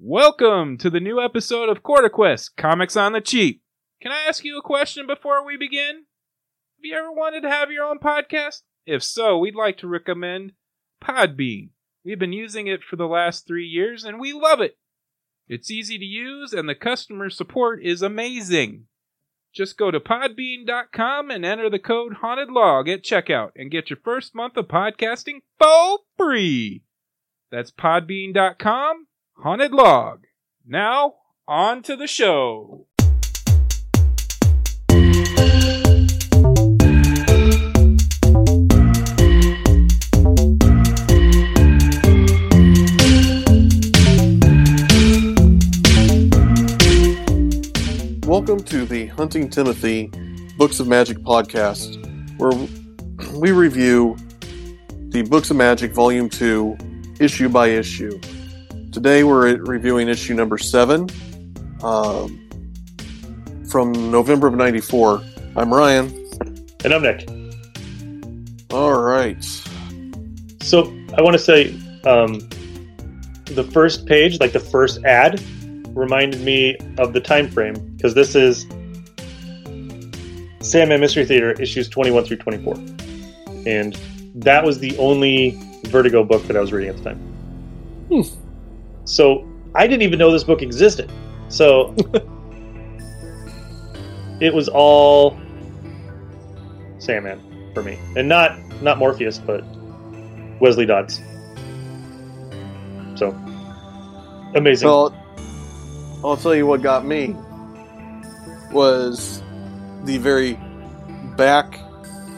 Welcome to the new episode of Quarter Quest Comics on the Cheap. Can I ask you a question before we begin? Have you ever wanted to have your own podcast? If so, we'd like to recommend Podbean. We've been using it for the last three years and we love it. It's easy to use and the customer support is amazing. Just go to podbean.com and enter the code Haunted Log at checkout and get your first month of podcasting for free. That's podbean.com Haunted Log. Now, on to the show. Welcome to the Hunting Timothy Books of Magic podcast, where we review the Books of Magic Volume 2, issue by issue. Today we're reviewing issue number 7 um, from November of 94. I'm Ryan. And I'm Nick. All right. So I want to say um, the first page, like the first ad, reminded me of the time frame because this is Sandman Mystery Theater issues 21 through 24. And that was the only Vertigo book that I was reading at the time. Hmm. So I didn't even know this book existed. So it was all Sandman for me. And not not Morpheus, but Wesley Dodds. So amazing. Well, I'll tell you what got me was the very back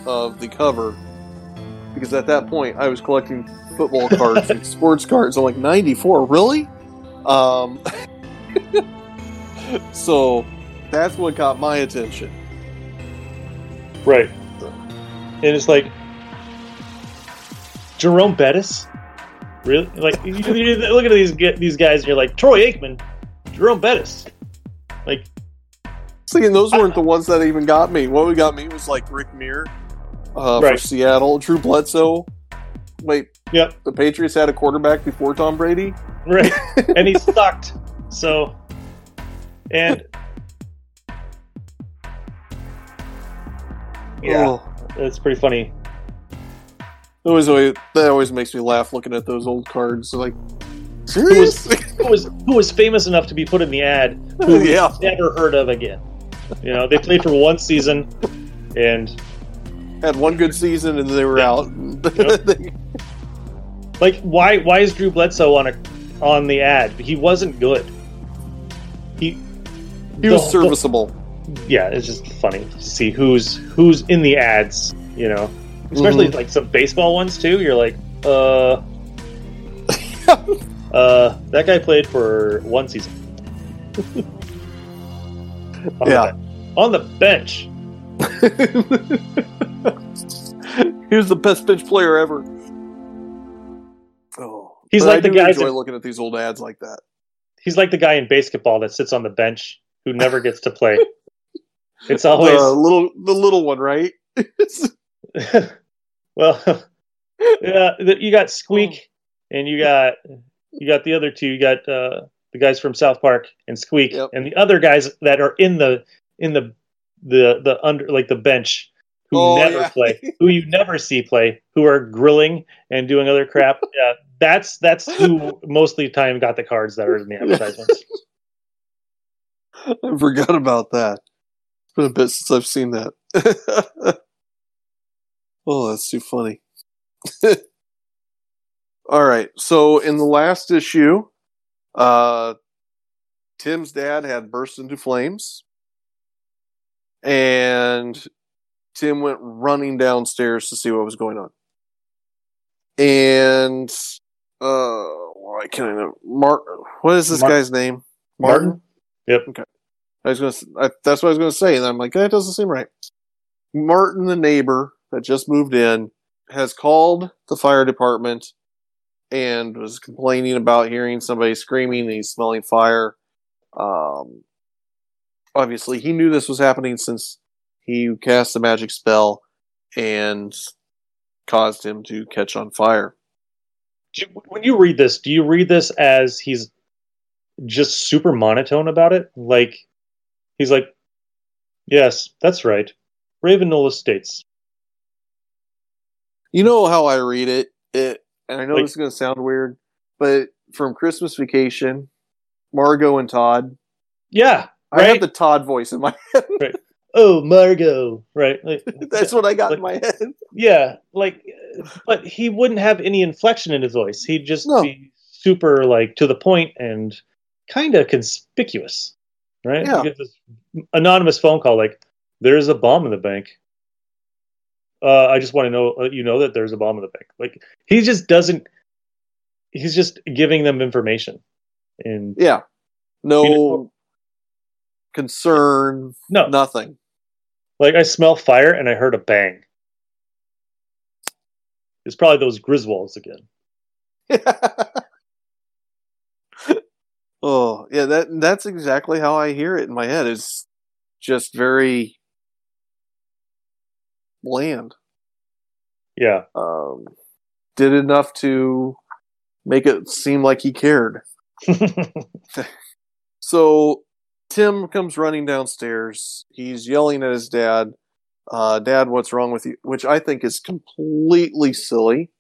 of the cover because at that point I was collecting football cards and sports cards. I'm like 94, really? Um, so that's what got my attention. Right. And it's like Jerome Bettis? Really? Like you, you look at these these guys and you're like Troy Aikman, Jerome Bettis. Like See, and those weren't the ones that even got me. What we got me was like Rick Mirer uh, for Right. Seattle, Drew Bledsoe. Wait, Yep. the Patriots had a quarterback before Tom Brady. right. and he sucked. So and yeah, Oh. it's pretty funny. It always, always that always makes me laugh looking at those old cards. Like, Who was, who was who was famous enough to be put in the ad who yeah, never heard of again. You know, they played for one season and had one good season and they were Yeah. out. Yep. Like, why why is Drew Bledsoe on a on the ad? He wasn't good. He he was the- serviceable. yeah, it's just funny to see who's who's in the ads. You know, especially Mhm. like some baseball ones too. You're like, uh, uh, that guy played for one season. On Yeah. ben- on the bench. he was the best bench player ever. Oh, He's but like I the guy. Enjoy that- looking at these old ads like that. He's like the guy in basketball that sits on the bench who never gets to play. It's always the little, the little one, right? well, yeah, you got Squeak, and you got you got the other two. You got uh, the guys from South Park and Squeak, Yep. and the other guys that are in the in the the the under like the bench who Oh, never yeah. play, who you never see play, who are grilling and doing other crap. Yeah, that's that's who most of the time got the cards that are in the advertisements. I forgot about that. It's been a bit since I've seen that. oh, that's too funny. All right. So in the last issue, uh, Tim's dad had burst into flames, and Tim went running downstairs to see what was going on. And uh, why can't I know? Mark, what is this guy's name? Martin? Yep. Okay. I was gonna. I, that's what I was gonna say, and I'm like, that doesn't seem right. Martin, the neighbor that just moved in, has called the fire department and was complaining about hearing somebody screaming and he's smelling fire. Um, obviously, he knew this was happening since he cast the magic spell and caused him to catch on fire. When you read this, do you read this as he's just super monotone about it. Like he's like, "Yes, that's right, Ravenloft states." You know how I read it. It, and I know Like- this is going to sound weird, but from Christmas Vacation, Margot and Todd. Yeah, I have the Todd voice in my head. oh, Margot, right? Like, That's what I got in my head. yeah, like, but he wouldn't have any inflection in his voice. He'd just No. be super like to the point and kind of conspicuous, right? Yeah. You get this anonymous phone call like, "There's a bomb in the bank." Uh, I just want to know, uh, you know, that there's a bomb in the bank. Like he just doesn't. He's just giving them information, and Yeah. No You know- concern, no, nothing. like I smell fire and I heard a bang. It's probably those Griswolds again. oh, yeah, that that's exactly how I hear it in my head. It's just very bland. Yeah, Um, did enough to make it seem like he cared. So Tim comes running downstairs. He's yelling at his dad. Uh, dad, what's wrong with you? Which I think is completely silly.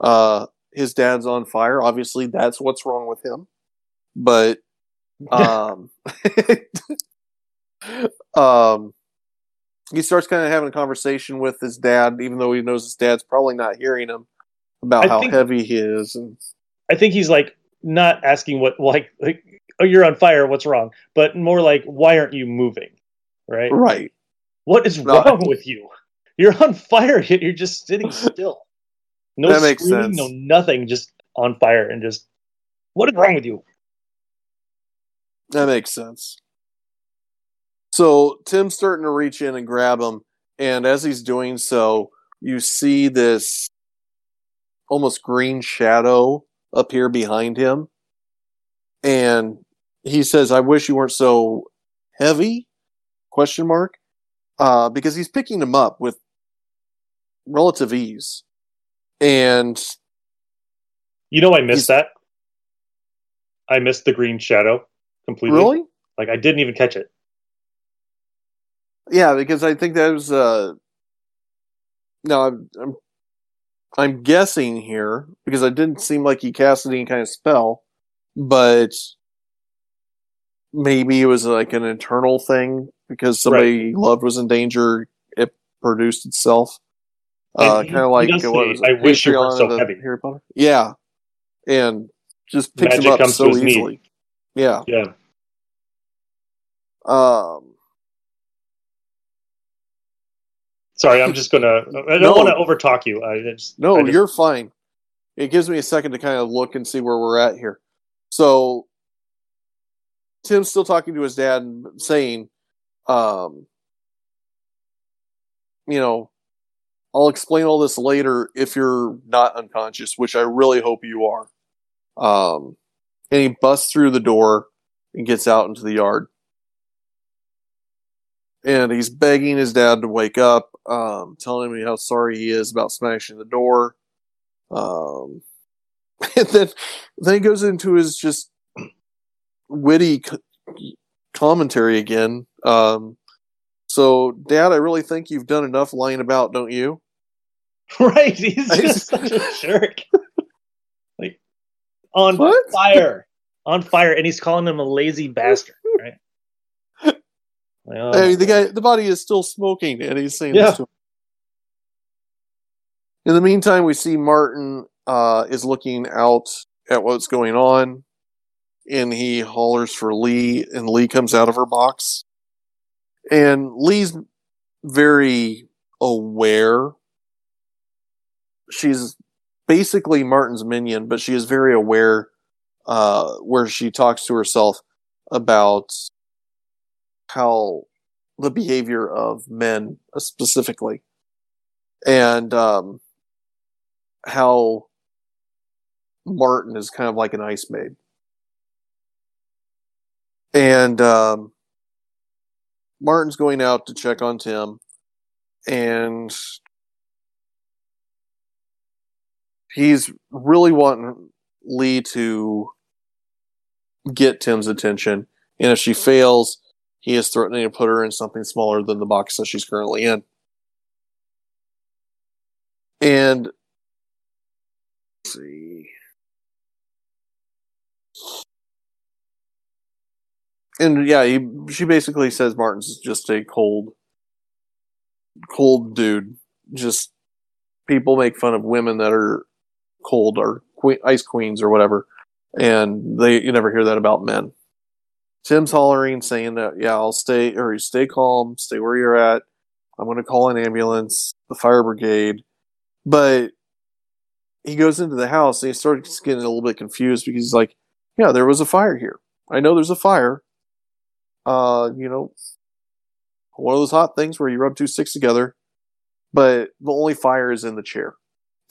Uh, his dad's on fire. Obviously, that's what's wrong with him. But, um, um, he starts kind of having a conversation with his dad, even though he knows his dad's probably not hearing him about I how think- heavy he is. And I think he's like not asking what like like oh you're on fire, what's wrong? But more like why aren't you moving? Right? right. What is No. wrong with you? You're on fire yet you're just sitting still. No That makes screaming, sense. no nothing, just on fire and just what is wrong with you? That makes sense. So Tim's starting to reach in and grab him, and as he's doing so, you see this almost green shadow appear behind him. And he says, I wish you weren't so heavy? Question mark. Uh, because he's picking them up with relative ease. And You know I missed that. I missed the green shadow completely. really? Like I didn't even catch it. Yeah, because I think that was uh no, I'm I'm, I'm guessing here because it didn't seem like he cast any kind of spell, but maybe it was like an internal thing because somebody he loved was in danger. It produced itself, uh, kind of like does what say, was it, "I wish you weren't so heavy." Harry Potter. Yeah, and just picks Magic him up so his knee. easily. Yeah. Yeah. Um. Sorry, I'm just gonna I don't No. want to overtalk you. I just No, I just- you're fine. It gives me a second to kind of look and see where we're at here. So Tim's still talking to his dad and saying, um, you know, I'll explain all this later if you're not unconscious, which I really hope you are. Um, and he busts through the door and gets out into the yard. And he's begging his dad to wake up, um, telling him how sorry he is about smashing the door. Um, and then, then he goes into his just witty commentary again. Um, so, Dad, I really think you've done enough lying about, don't you? right. He's just such a jerk. like on What? fire, on fire, and he's calling him a lazy bastard. Right. Like, oh, mean, the guy, the body is still smoking, and he's saying Yeah. this to him. In the meantime, we see Martin uh, is looking out at what's going on, and he hollers for Lee, and Lee comes out of her box, and Lee's very aware. She's basically Martin's minion, but she is very aware uh, where she talks to herself about how the behavior of men specifically and um, how Martin is kind of like an ice maid. And um, Martin's going out to check on Tim, and he's really wanting Lee to get Tim's attention. And if she fails, he is threatening to put her in something smaller than the box that she's currently in. And see. And yeah, he, she basically says Martin's just a cold, cold dude. Just people make fun of women that are cold or ice queens or whatever, and they you never hear that about men. Tim's hollering, saying that yeah, I'll stay or stay calm, stay where you're at. I'm going to call an ambulance, the fire brigade, but he goes into the house and he starts getting a little bit confused because he's like, yeah, there was a fire here. I know there's a fire. Uh, you know, one of those hot things where you rub two sticks together, but the only fire is in the chair.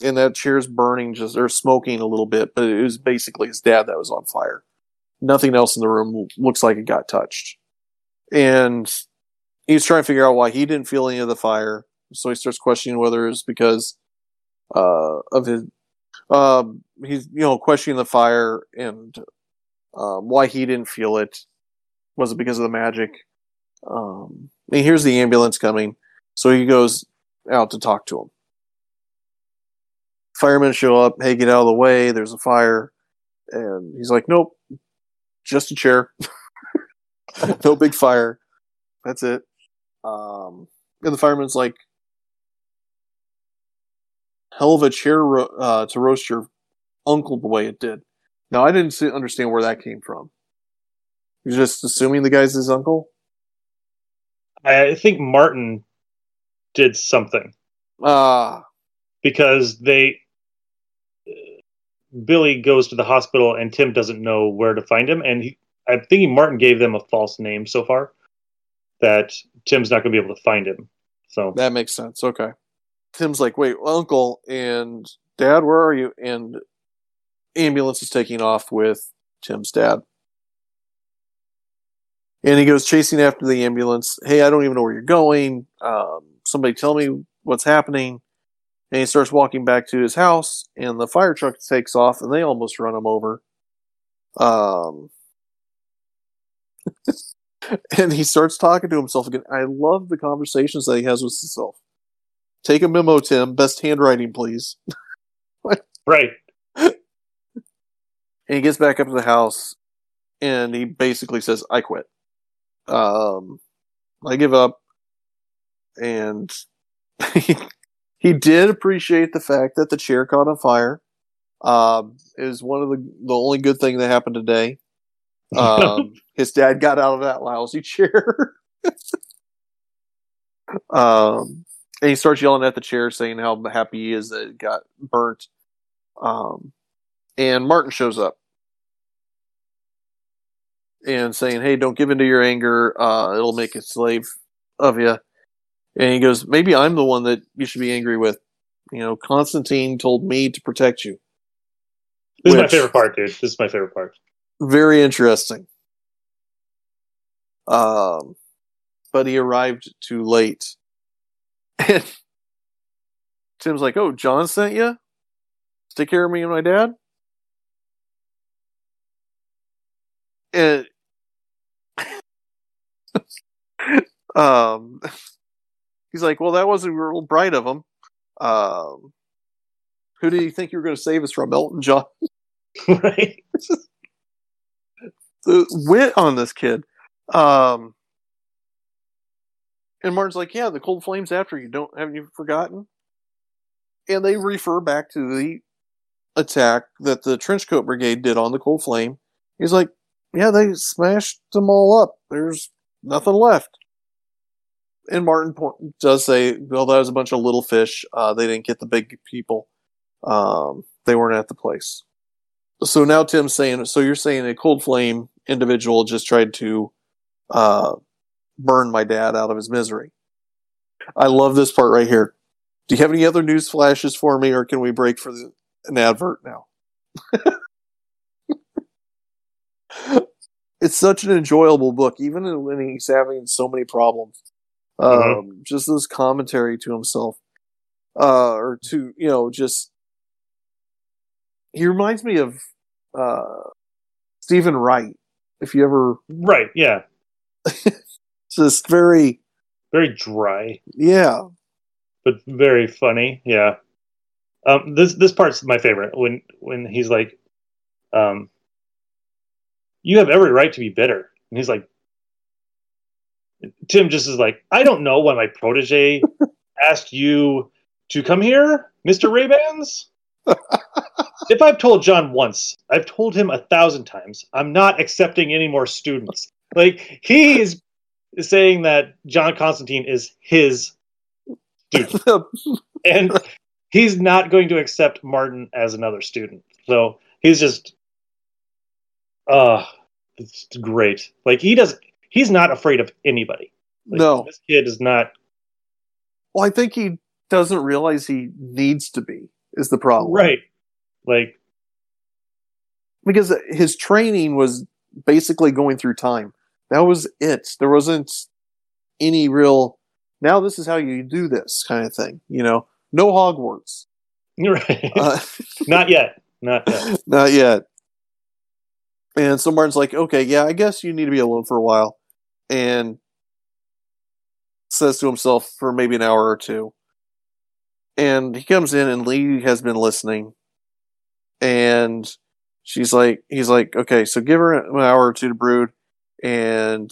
And that chair's burning just or smoking a little bit, but it was basically his dad that was on fire. Nothing else in the room looks like it got touched. And he's trying to figure out why he didn't feel any of the fire. So he starts questioning whether it's because uh, of his. Um, he's you know questioning the fire and um, why he didn't feel it. Was it because of the magic? Um, and here's the ambulance coming, so he goes out to talk to him. Firemen show up. Hey, get out of the way! There's a fire, and he's like, "Nope, just a chair. no big fire. That's it." Um, and the fireman's like, "Hell of a chair ro- uh, to roast your uncle the way it did." Now, I didn't see, understand where that came from. You're just assuming the guy's his uncle? I think Martin did something Ah, because they Billy goes to the hospital and Tim doesn't know where to find him, and he, I'm thinking Martin gave them a false name so far that Tim's not going to be able to find him. So that makes sense. Okay. Tim's like, wait, uncle and dad, where are you? And ambulance is taking off with Tim's dad. And he goes chasing after the ambulance. Hey, I don't even know where you're going. Um, somebody tell me what's happening. And he starts walking back to his house, and the fire truck takes off, and they almost run him over. Um, and he starts talking to himself again. I love the conversations that he has with himself. Take a memo, Tim. Best handwriting, please. right, And he gets back up to the house, and he basically says, "I quit. Um, I give up." And he, he did appreciate the fact that the chair caught on fire. Um, it was one of the the only good thing that happened today. Um, his dad got out of that lousy chair. um, and he starts yelling at the chair, saying how happy he is that it got burnt. Um, and Martin shows up and saying, "Hey, don't give in to your anger. Uh, it'll make a slave of you." And he goes, "Maybe I'm the one that you should be angry with. You know, Constantine told me to protect you." this is my favorite part, dude. This is my favorite part. very interesting. Um, but he arrived too late. And Tim's like, "Oh, John sent you take care of me and my dad." And um, he's like, "Well, that wasn't real bright of him." Um, who do you think you were going to save us from, Elton John? right? the wit on this kid. Um, and Martin's like, "Yeah, the cold flames after you. Don't haven't you forgotten?" And they refer back to the attack that the Trenchcoat Brigade did on the Cold Flame. He's like, "Yeah, they smashed them all up. There's nothing left." And Martin does say, "Well, that was a bunch of little fish. Uh, they didn't get the big people. Um, they weren't at the place." so now Tim's saying, so you're saying a cold flame individual just tried to uh, burn my dad out of his misery. I love this part right here. Do you have any other news flashes for me, or can we break for the, an advert now? it's such an enjoyable book, even when he's having so many problems. Um, Just this commentary to himself, uh, or to you know, just he reminds me of uh, Steven Wright If you ever, Right. Yeah. just very, Very dry, yeah, but very funny. Yeah. Um, this this part's my favorite when when he's like, um, "You have every right to be bitter," and he's like, Tim just is like, "I don't know why my protege asked you to come here, Mister Raybans." if I've told John once, I've told him a thousand times, I'm not accepting any more students. Like he is saying that John Constantine is his student, and he's not going to accept Martin as another student. So he's just, uh, it's great. Like he does, he's not afraid of anybody. Like, no. this kid is not. Well, I think he doesn't realize he needs to be. Is the problem Right. Like because his training was basically going through time. That was it. There wasn't any real. Now this is how you do this kind of thing. You know, no Hogwarts. right. Uh, not yet. Not yet. not yet. And so Martin's like, okay, yeah, I guess you need to be alone for a while, and says to himself for maybe an hour or two. And he comes in, and Lee has been listening, and she's like, he's like, okay, so give her an hour or two to brood, and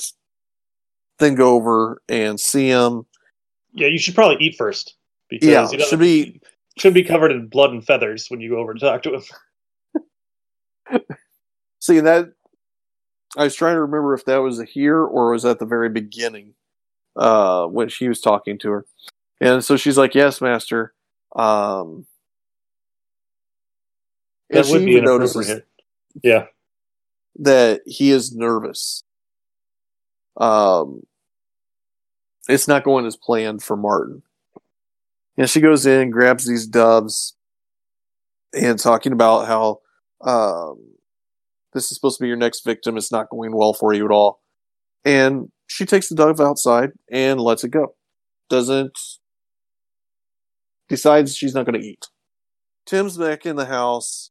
then go over and see him. Yeah, you should probably eat first. Because Yeah, you know, should be- should be covered in blood and feathers when you go over to talk to him. See that I was trying to remember if that was here or was at the very beginning, uh, when she was talking to her. And so she's like, "Yes, master." Um, and That she be even notices. Yeah. that he is nervous. Um, it's not going as planned for Martin. And she goes in, grabs these doves, and talking about how um, this is supposed to be your next victim. It's not going well for you at all. And she takes the dove outside and lets it go. Doesn't decides she's not going to eat. Tim's back in the house,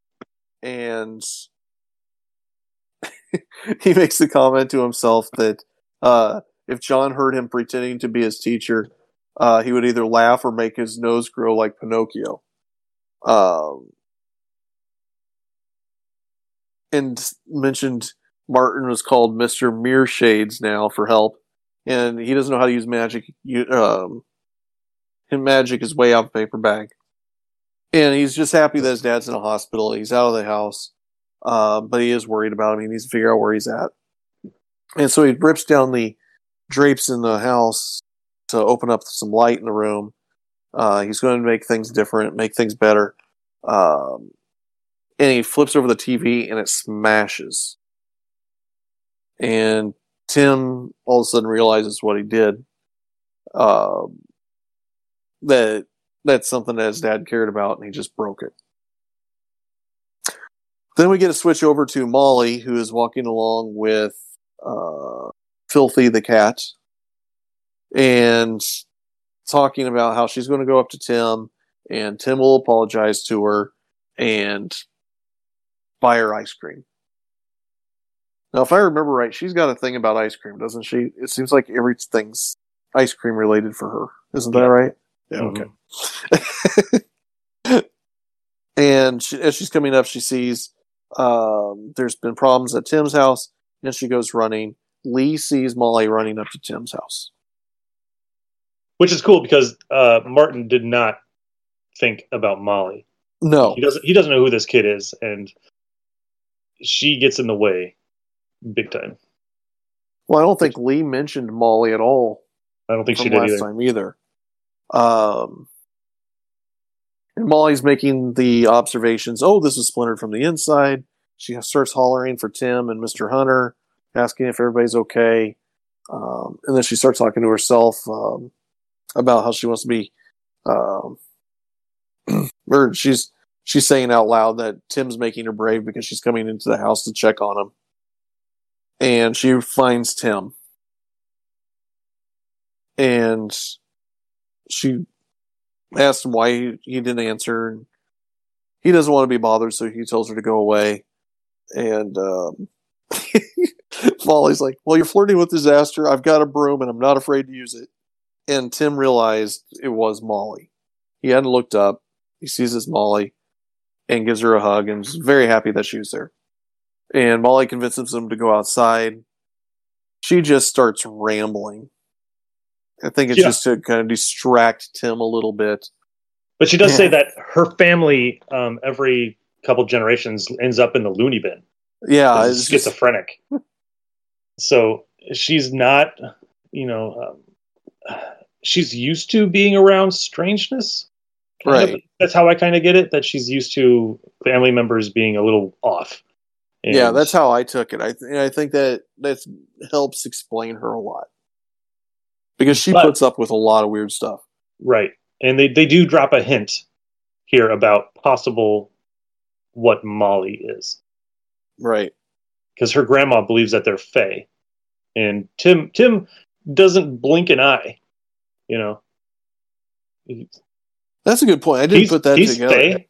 and he makes the comment to himself that uh, if John heard him pretending to be his teacher, uh, he would either laugh or make his nose grow like Pinocchio. Um, and mentioned Martin was called Mister Mirshades now for help, and he doesn't know how to use magic. You, um, him magic is way out of paper bag, and he's just happy that his dad's in a hospital. He's out of the house, uh, but he is worried about him. He needs to figure out where he's at, and so he rips down the drapes in the house to open up some light in the room. Uh, he's going to make things different, make things better. Um, and he flips over the TV and it smashes. And Tim all of a sudden realizes what he did. Um, that that's something that his dad cared about, and he just broke it. Then we get a switch over to Molly, who is walking along with uh, Filthy the cat, and talking about how she's going to go up to Tim, and Tim will apologize to her and buy her ice cream. Now, if I remember right, she's got a thing about ice cream, doesn't she? It seems like everything's ice cream related for her. Isn't that right? Yeah, Mhm. okay. and she, as she's coming up, she sees um, there's been problems at Tim's house, and she goes running. Lee sees Molly running up to Tim's house. Which is cool because uh, Martin did not think about Molly. No, He doesn't. He doesn't know who this kid is, and she gets in the way, big time. well, I don't think Lee mentioned Molly at all I don't think she did last either. time either. Um, and Molly's making the observations. Oh, this is splintered from the inside. She starts hollering for Tim and Mister Hunter, asking if everybody's okay. Um, and then she starts talking to herself um, about how she wants to be, um, or she's she's saying out loud that Tim's making her brave because she's coming into the house to check on him, and she finds Tim, and she asks him why he, he didn't answer. He doesn't want to be bothered, so he tells her to go away. And um, Molly's like, "Well, you're flirting with disaster. I've got a broom, and I'm not afraid to use it." And Tim realized it was Molly. He hadn't looked up. He sees it's Molly, and gives her a hug, and is very happy that she was there. And Molly convinces him to go outside. She just starts rambling. I think it's Yeah. just to kind of distract Tim a little bit. But she does Yeah. say that her family, um, every couple generations, ends up in the loony bin. Yeah, it's just- schizophrenic. so she's not, you know, um, she's used to being around strangeness. Right. That's how I kind of get it. That she's used to family members being a little off. yeah, that's how I took it. I th- I think that that helps explain her a lot because she But- puts up with a lot of weird stuff. right. And they they do drop a hint here about possible what Molly is. Right. because her grandma believes that they're Fae, and Tim Tim doesn't blink an eye. You know, That's a good point. I didn't he's put that he's together. Fae.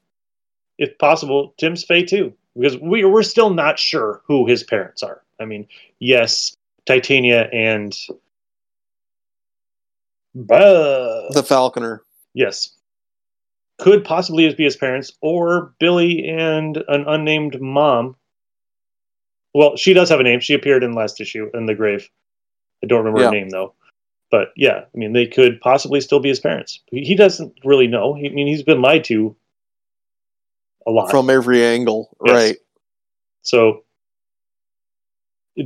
If possible, Tim's Fae too, because we we're still not sure who his parents are. I mean, yes, Titania and Bah, The Falconer. yes, could possibly be his parents, or Billy and an unnamed mom. Well, she does have a name. She appeared in last issue in the grave. I don't remember Yeah. her name though. But yeah, I mean, they could possibly still be his parents. He doesn't really know. He, I mean, he's been lied to a lot. From every angle. Yes. Right. So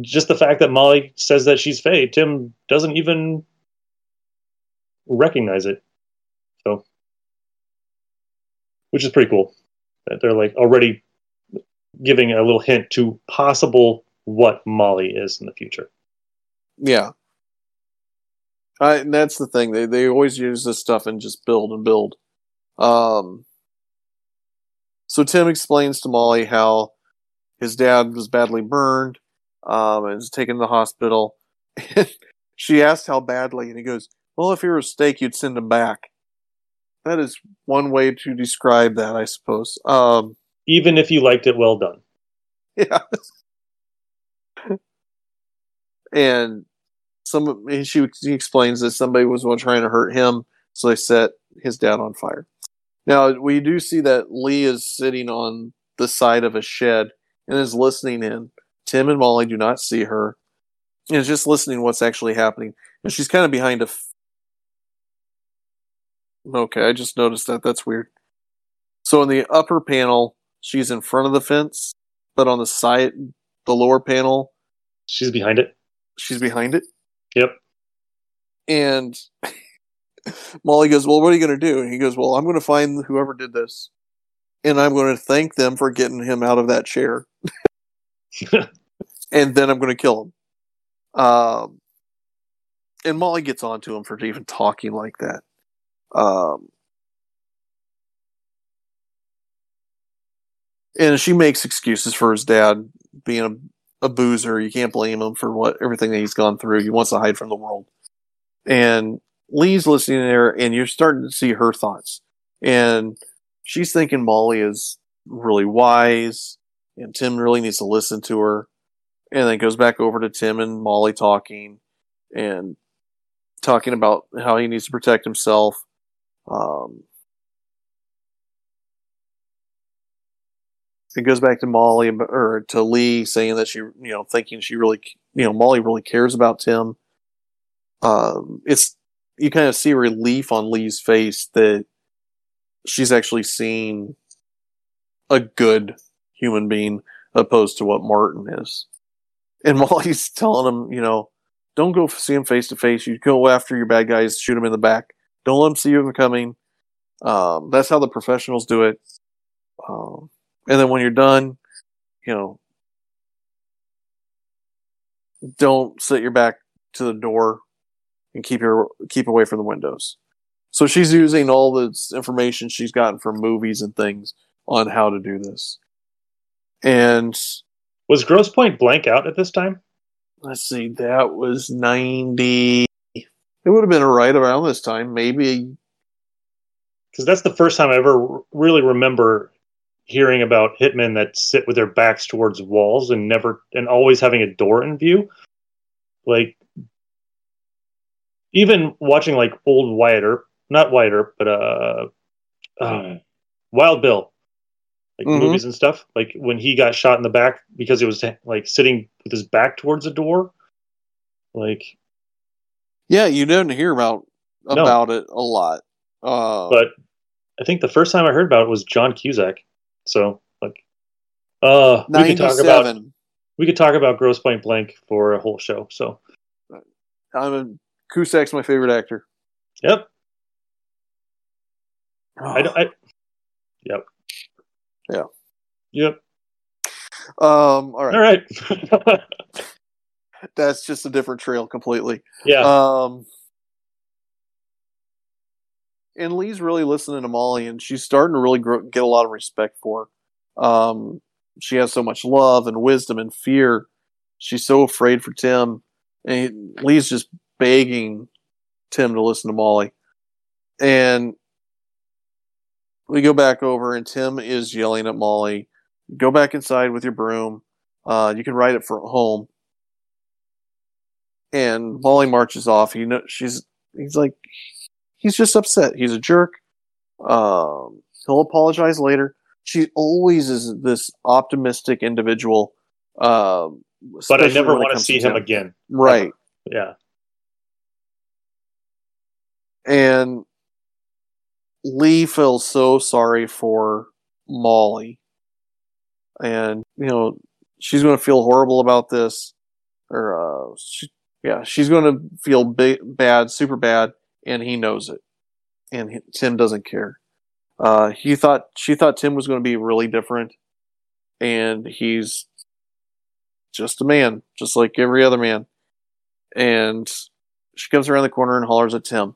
just the fact that Molly says that she's Fae, Tim doesn't even recognize it. So, which is pretty cool that they're like already giving a little hint to possible what Molly is in the future. Yeah. I, and that's the thing. They they always use this stuff and just build and build. Um. So Tim explains to Molly how his dad was badly burned, um, and was taken to the hospital. she asked how badly, and he goes, "Well, if he were a steak, you'd send him back." That is one way to describe that, I suppose. Um, Even if you liked it, well done. yeah. and some and she he explains that somebody was trying to hurt him, so they set his dad on fire. Now we do see that Lee is sitting on the side of a shed and is listening in. Tim and Molly do not see her, and is just listening to what's actually happening. And she's kind of behind a. F- okay, I just noticed that. That's weird. So in the upper panel, she's in front of the fence, but on the side, the lower panel, She's behind it. she's behind it. Yep. And Molly goes, Well, what are you going to do? And he goes, Well, I'm going to find whoever did this. And I'm going to thank them for getting him out of that chair. and then I'm going to kill him. Um, and Molly gets on to him for even talking like that. Um, and she makes excuses for his dad being a, boozer. You can't blame him for what everything that he's gone through. He wants to hide from the world. And Lee's listening there, and you're starting to see her thoughts. And she's thinking Molly is really wise, and Tim really needs to listen to her. And then goes back over to Tim and Molly talking, and talking about how he needs to protect himself. Um, it goes back to Molly or to Lee saying that she, you know, thinking she really, you know, Molly really cares about Tim. Um, it's you kind of see relief on Lee's face that she's actually seeing a good human being opposed to what Martin is. And Molly's telling him, you know, don't go see him face to face. You go after your bad guys, shoot him in the back. Don't let him see you coming. Um, that's how the professionals do it. Um, and then when you're done, you know, don't sit your back to the door and keep your keep away from the windows. So she's using all this information she's gotten from movies and things on how to do this. And Was Grosse Pointe Blank out at this time? let's see, that was 90. It would have been right around this time, maybe. Because that's the first time I ever really remember hearing about hitmen that sit with their backs towards walls and never and always having a door in view. Like even watching like old Wyatt Earp, not Wyatt Earp, but uh, uh Wild Bill, like Mhm. movies and stuff. Like when he got shot in the back because he was like sitting with his back towards the door. Like, Yeah, you didn't hear about No. about it a lot. Uh, but I think the first time I heard about it was John Cusack. So like, uh, we could talk about we could talk about Grosse Pointe Blank for a whole show. So I'm a, Cusack's my favorite actor. yep, I, don't- I yep, Yeah. yep. Um, all right. All right, That's just a different trail completely. yeah, Um, and Lee's really listening to Molly, and she's starting to really grow, get a lot of respect for her. Um, she has so much love and wisdom and fear. She's so afraid for Tim, and he- Lee's just begging Tim to listen to Molly. And we go back over, and Tim is yelling at Molly, "Go back inside with your broom. Uh, you can ride it for home." and Molly marches off. You know, she's he's like he's just upset. He's a jerk. Um, he'll apologize later. She always is this optimistic individual. Um, but I never want to see him again. Right, Yeah, and Lee feels so sorry for Molly, and you know she's going to feel horrible about this, or uh, she, yeah, she's going to feel ba- bad, super bad, and he knows it, and he, Tim doesn't care. Uh, he thought she thought Tim was going to be really different, and he's just a man, just like every other man. And she comes around the corner and hollers at Tim.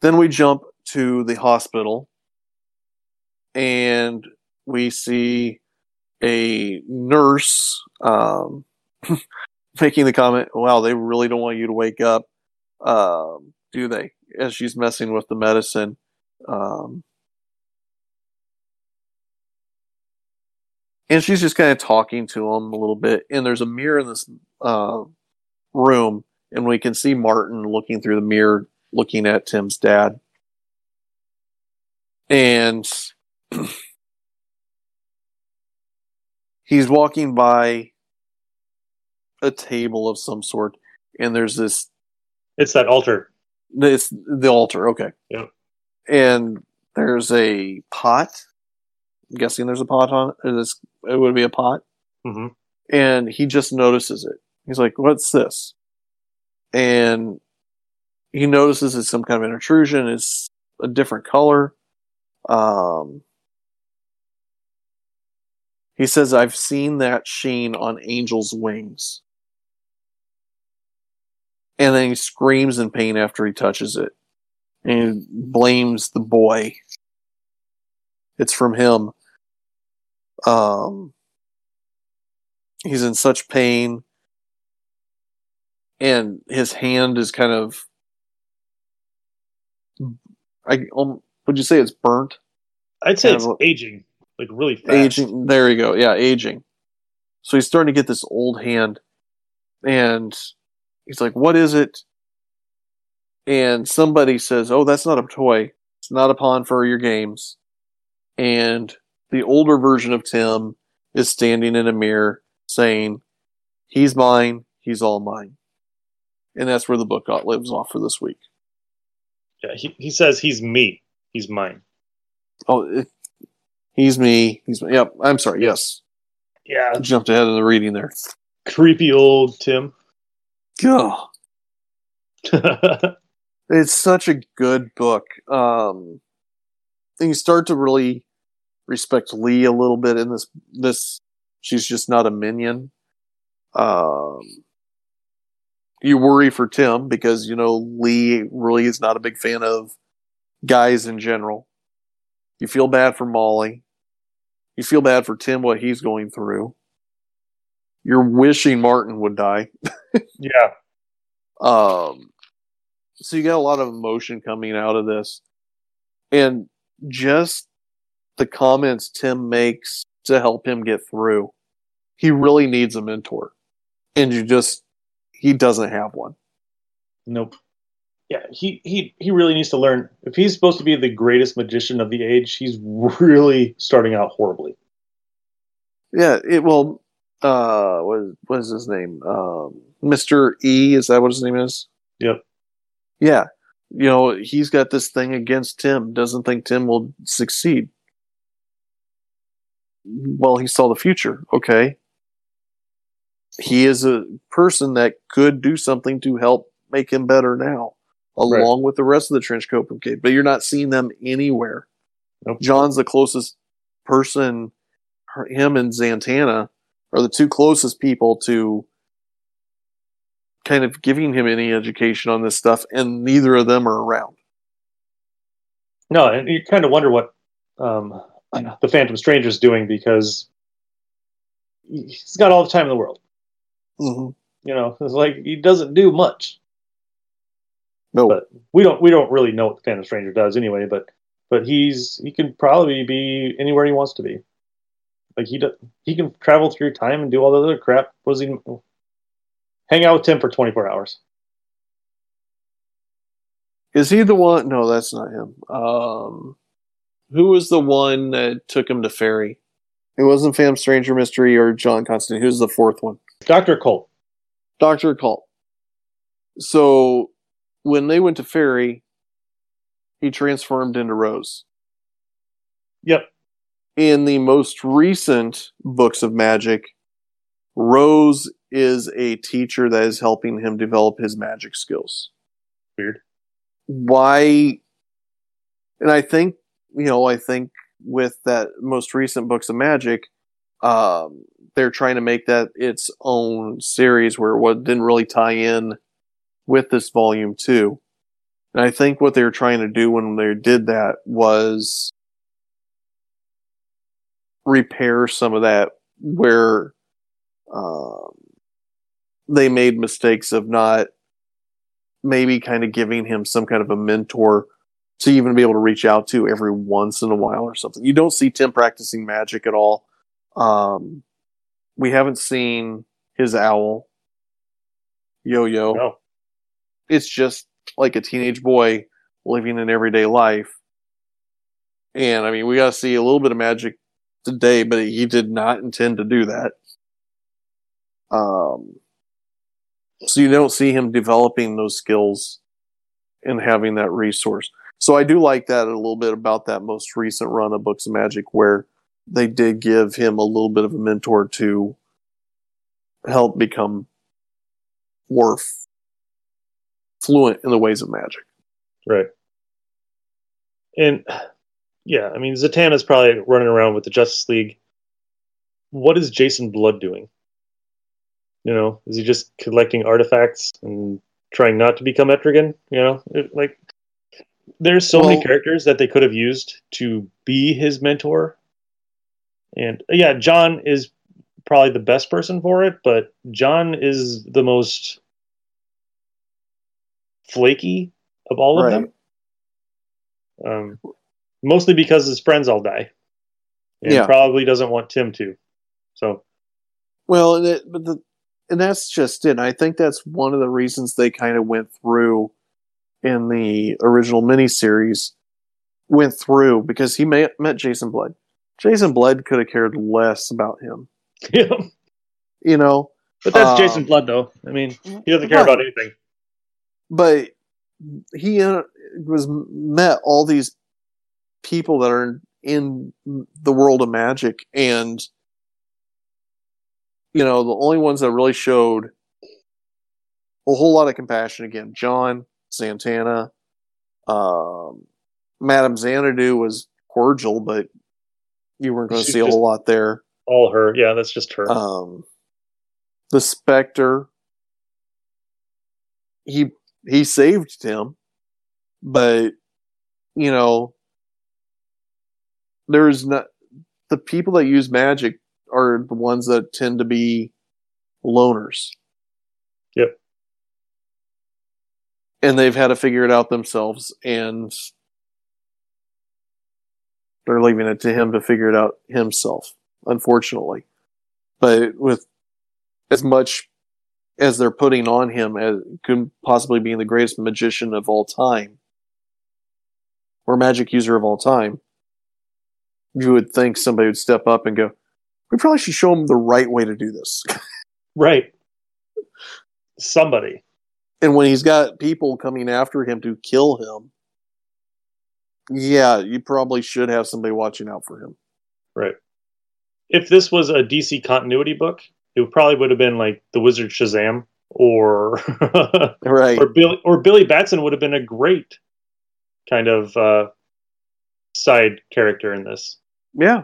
Then we jump to the hospital and we see a nurse um, making the comment, wow, they really don't want you to wake up, um, do they? As she's messing with the medicine. Um, and she's just kind of talking to him a little bit. And there's a mirror in this uh, room, and we can see Martin looking through the mirror, looking at Tim's dad. And he's walking by a table of some sort, and there's this. It's that altar. It's the altar, okay. Yep. And there's a pot. I'm guessing there's a pot on it. This, it would be a pot hmm and he just notices it. He's like, "What's this?" And he notices it's some kind of an intrusion. It's a different color. Um, he says, "I've seen that sheen on angels' wings." And then he screams in pain after he touches it, and blames the boy. It's from him. Um, he's in such pain and his hand is kind of i um, would you say it's burnt I'd say Kind it's of aging, like really fast. aging there you go yeah aging so he's starting to get this old hand and he's like what is it? And somebody says oh that's not a toy. It's not a pawn for your games. And the older version of tim is standing in a mirror saying he's mine. He's all mine. And that's where the book got lives off for this week. Yeah, he, he says he's me. He's mine. oh it, he's me. He's yep i'm sorry yes. Yeah, I jumped ahead of the reading there. Creepy old Tim. God. it's such a good book. Um, and you start to really respect Lee a little bit in this. This she's just not a minion. Um, you worry for Tim because you know Lee really is not a big fan of guys in general. You feel bad for Molly. You feel bad for Tim what he's going through. You're wishing Martin would die. yeah, Um, so you got a lot of emotion coming out of this, and just the comments Tim makes to help him get through. He really needs a mentor. And you just he doesn't have one. Nope. Yeah, he, he he really needs to learn. If he's supposed to be the greatest magician of the age, he's really starting out horribly. Yeah, it well uh what what is his name? Um Mr. E, is that what his name is? Yep. Yeah. You know, he's got this thing against Tim, doesn't think Tim will succeed. Well, he saw the future. Okay. He is a person that could do something to help make him better now, along with the rest of the trench coat brigade. But you're not seeing them anywhere. Nope. John's the closest person. Him and Zatanna are the two closest people to kind of giving him any education on this stuff, and neither of them are around. No, and you kind of wonder what um, the Phantom Stranger is doing because he's got all the time in the world. Mm-hmm. You know, it's like he doesn't do much. No, But we don't we don't really know what the Phantom Stranger does anyway. But but he's he can probably be anywhere he wants to be. Like he does, he can travel through time and do all the other crap. What does he hang out with Tim for twenty four hours? is he the one? No, that's not him. Um, who was the one that took him to Faerie? It wasn't Phantom Stranger Mystery or John Constantine. Who's the fourth one? Doctor Occult. Doctor Occult. So when they went to Faerie, he transformed into Rose. Yep. In the most recent books of magic, Rose is a teacher that is helping him develop his magic skills. Weird. Why? And I think, you know, I think with that most recent books of magic, um, they're trying to make that its own series where what didn't really tie in with this volume two. And I think what they were trying to do when they did that was repair some of that where um, they made mistakes of not maybe kind of giving him some kind of a mentor to even be able to reach out to every once in a while or something. You don't see Tim practicing magic at all. Um, we haven't seen his owl, Yo Yo. No. It's just like a teenage boy living an everyday life. And I mean, we got to see a little bit of magic today, but he did not intend to do that. Um, so you don't see him developing those skills and having that resource. So I do like that a little bit about that most recent run of Books of Magic where they did give him a little bit of a mentor to help become more fluent in the ways of magic. Right. And yeah, I mean Zatanna's probably running around with the Justice League. What is Jason Blood doing? You know, is he just collecting artifacts and trying not to become Etrigan? You know, It- like there's so many characters that they could have used to be his mentor. And yeah, John is probably the best person for it, but John is the most flaky of all of them um, mostly because his friends all die, and Yeah. probably doesn't want Tim to. So Well, but the and that's just it. I think that's one of the reasons they kind of went through in the original miniseries. Went through because he met, met Jason Blood. Jason Blood could have cared less about him. yeah, You know, but that's Um, Jason Blood, though. I mean, he doesn't care Right. about anything. but he uh, was met all these people that are in the world of magic and you know the only ones that really showed a whole lot of compassion again john zatanna um madame xanadu was cordial but you weren't going to see a whole lot there All her, yeah, that's just her. um the specter he he saved him but you know there's not the people that use magic are the ones that tend to be loners Yep. and they've had to figure it out themselves and They're leaving it to him to figure it out himself, unfortunately. But with as much as they're putting on him as could possibly being the greatest magician of all time or magic user of all time, you would think somebody would step up and go, we probably should show him the right way to do this. Right. Somebody. and when he's got people coming after him to kill him, yeah, you probably should have somebody watching out for him. Right. If this was a DC continuity book, it probably would have been like the Wizard Shazam or Right. or Billy or Billy Batson would have been a great kind of uh, side character in this. Yeah.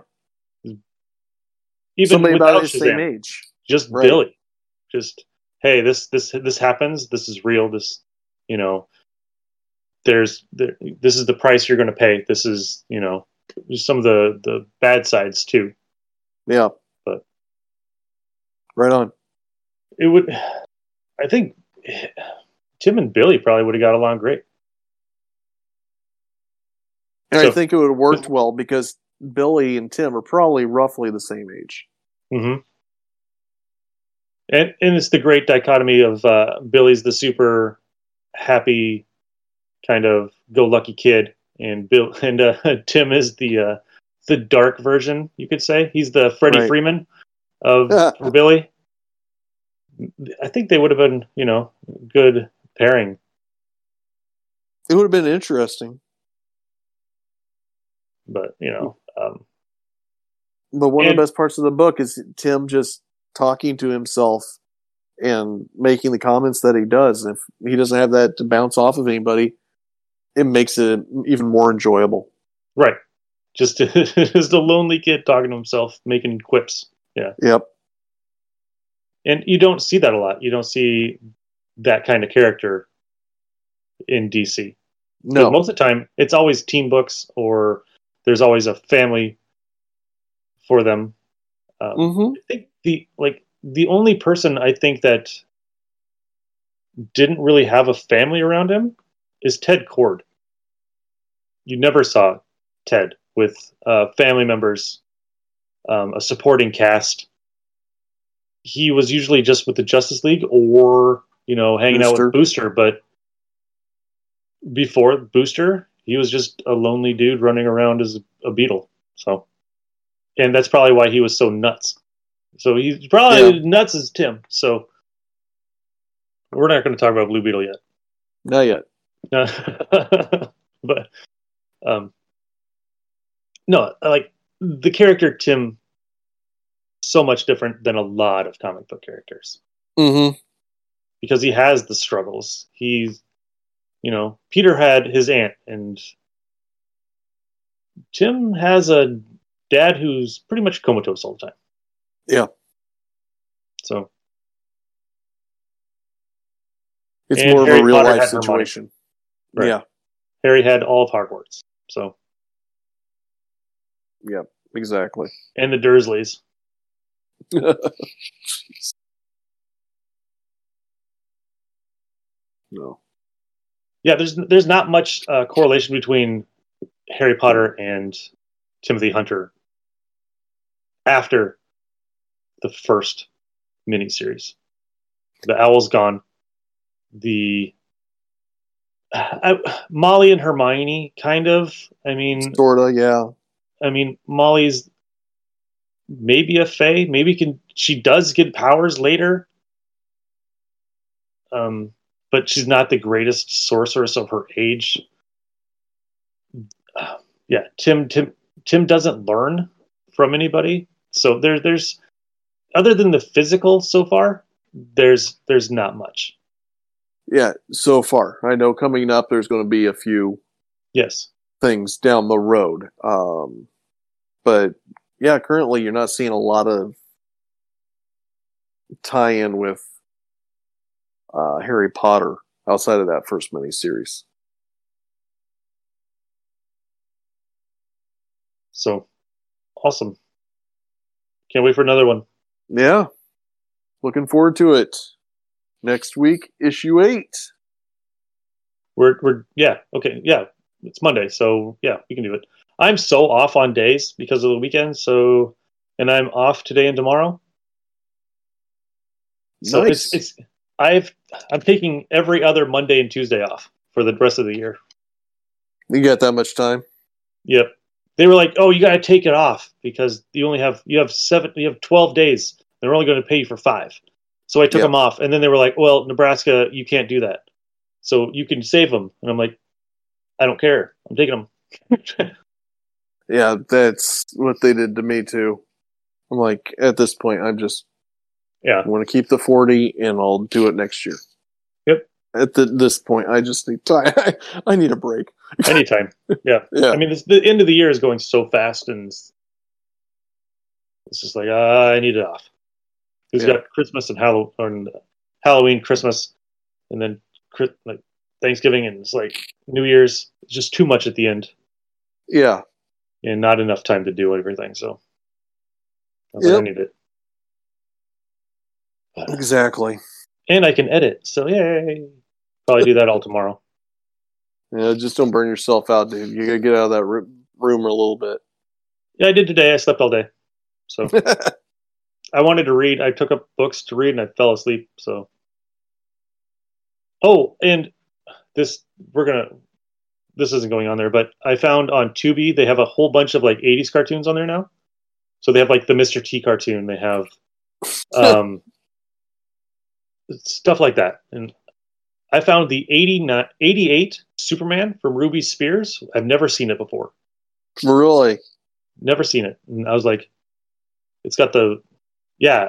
Even somebody without about his same age. just Right. Billy. Just hey, this this this happens. This is real. This you know. There's there, this is the price you're going to pay. This is you know some of the the bad sides too. Yeah. But- right on. It would, I think, Tim and Billy probably would have got along great. And So- I think it would have worked well because Billy and Tim are probably roughly the same age. hmm And and it's the great dichotomy of uh, Billy's the super happy kind of go lucky kid, and Bill and uh, Tim is the uh, the dark version, you could say. He's the Freddy Right. Freeman of Billy. I think they would have been, you know, good pairing. It would have been interesting. But you know, um, But one of the best parts of the book is Tim just talking to himself and making the comments that he does. If he doesn't have that to bounce off of anybody, it makes it even more enjoyable. right, just just a lonely kid talking to himself, making quips. Yeah. Yep. and you don't see that a lot. You don't see that kind of character in DC. No. most of the time it's always team books or there's always a family for them. Um, hmm I think the like the only person I think that didn't really have a family around him is Ted Kord. You never saw Ted with uh, family members, um, a supporting cast. He was usually just with the Justice League or you know hanging out with Booster, but before Booster, he was just a lonely dude running around as a beetle. So, and that's probably why he was so nuts. So he's probably nuts as Tim. So we're not going to talk about Blue Beetle yet. Not yet. but um no like the character tim so much different than a lot of comic book characters hmm because he has the struggles he's you know peter had his aunt and tim has a dad who's pretty much comatose all the time Yeah. so It's And more of a real Potter life situation. Right. Yeah. harry had all of hogwarts so Yep. Exactly. and the dursleys no. Yeah there's there's not much uh, correlation between harry potter and timothy hunter after the first miniseries the owl's gone the I, molly and hermione kind of i mean Sorta. Yeah. i mean molly's maybe a fae maybe can she does get powers later um but she's not the greatest sorceress of her age Uh, yeah tim tim tim doesn't learn from anybody so there there's other than the physical so far there's there's not much Yeah. So far, I know coming up, there's going to be a few yes things down the road. Um, but yeah, currently you're not seeing a lot of tie-in with uh, Harry Potter outside of that first mini series. so awesome can't wait for another one Yeah, looking forward to it. Next week, issue eight. We're we're yeah okay yeah it's Monday so yeah we can do it. I'm so off on days because of the weekend. So, and I'm off today and tomorrow. So nice. it's it's I've I'm taking every other Monday and Tuesday off for the rest of the year. you got that much time? Yep. They were like, "Oh, you got to take it off because you only have you have seven you have 12 days. They're only going to pay you for 5." So I took Yep. them off and then they were like, "Well, Nebraska, you can't do that. So you can save them." And I'm like, "I don't care. I'm taking them." Yeah, that's what they did to me too. I'm like, at this point, I'm just yeah. I want to keep the 40 and I'll do it next year. Yep. At the, this point, I just need time. I need a break. Anytime. Yeah. Yeah. I mean, this, the end of the year is going so fast and it's it's just like, uh, I need it off. You Yeah. got Christmas and Halloween, Halloween, Christmas, and then like Thanksgiving, and it's like New Year's. It's just too much at the end, yeah. and not enough time to do everything. So I like, I need it, But- Exactly. and I can edit. So yay! Probably do that all tomorrow. Yeah, just don't burn yourself out, dude. You gotta get out of that ro- room a little bit. Yeah, I did today. I slept all day, so I wanted to read. I took up books to read, and I fell asleep. So, oh, and this we're gonna. This isn't going on there, but I found on Tubi they have a whole bunch of like '80s cartoons on there now. So they have like the Mr. T cartoon. They have um, stuff like that, and I found the 89, 88 Superman from Ruby Spears. I've never seen it before. Really? never seen it. And i was like it's got the yeah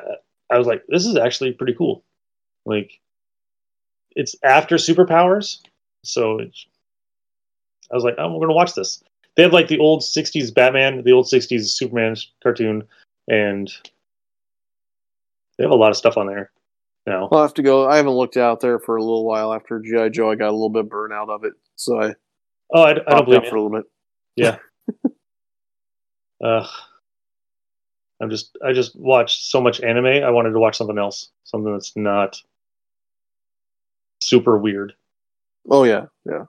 i was like this is actually pretty cool. Like it's after superpowers. So it's, i was like oh, we're gonna watch this. They have like the old 60s batman the old 60s superman cartoon and they have a lot of stuff on there I'll have to go. I haven't looked out there for a little while after GI Joe. I got a little bit burnt out of it, so I oh i, I don't believe out for a little bit. Yeah. uh, i'm just i just watched so much anime i wanted to watch something else something that's not super weird Oh yeah, yeah.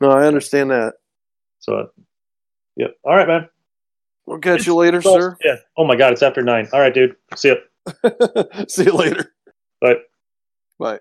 No, I understand that. So, uh, yep. All right, man. We'll catch you later, sir. Yeah. Oh my God, it's after nine. All right, dude. See ya. See you later. Bye. Bye.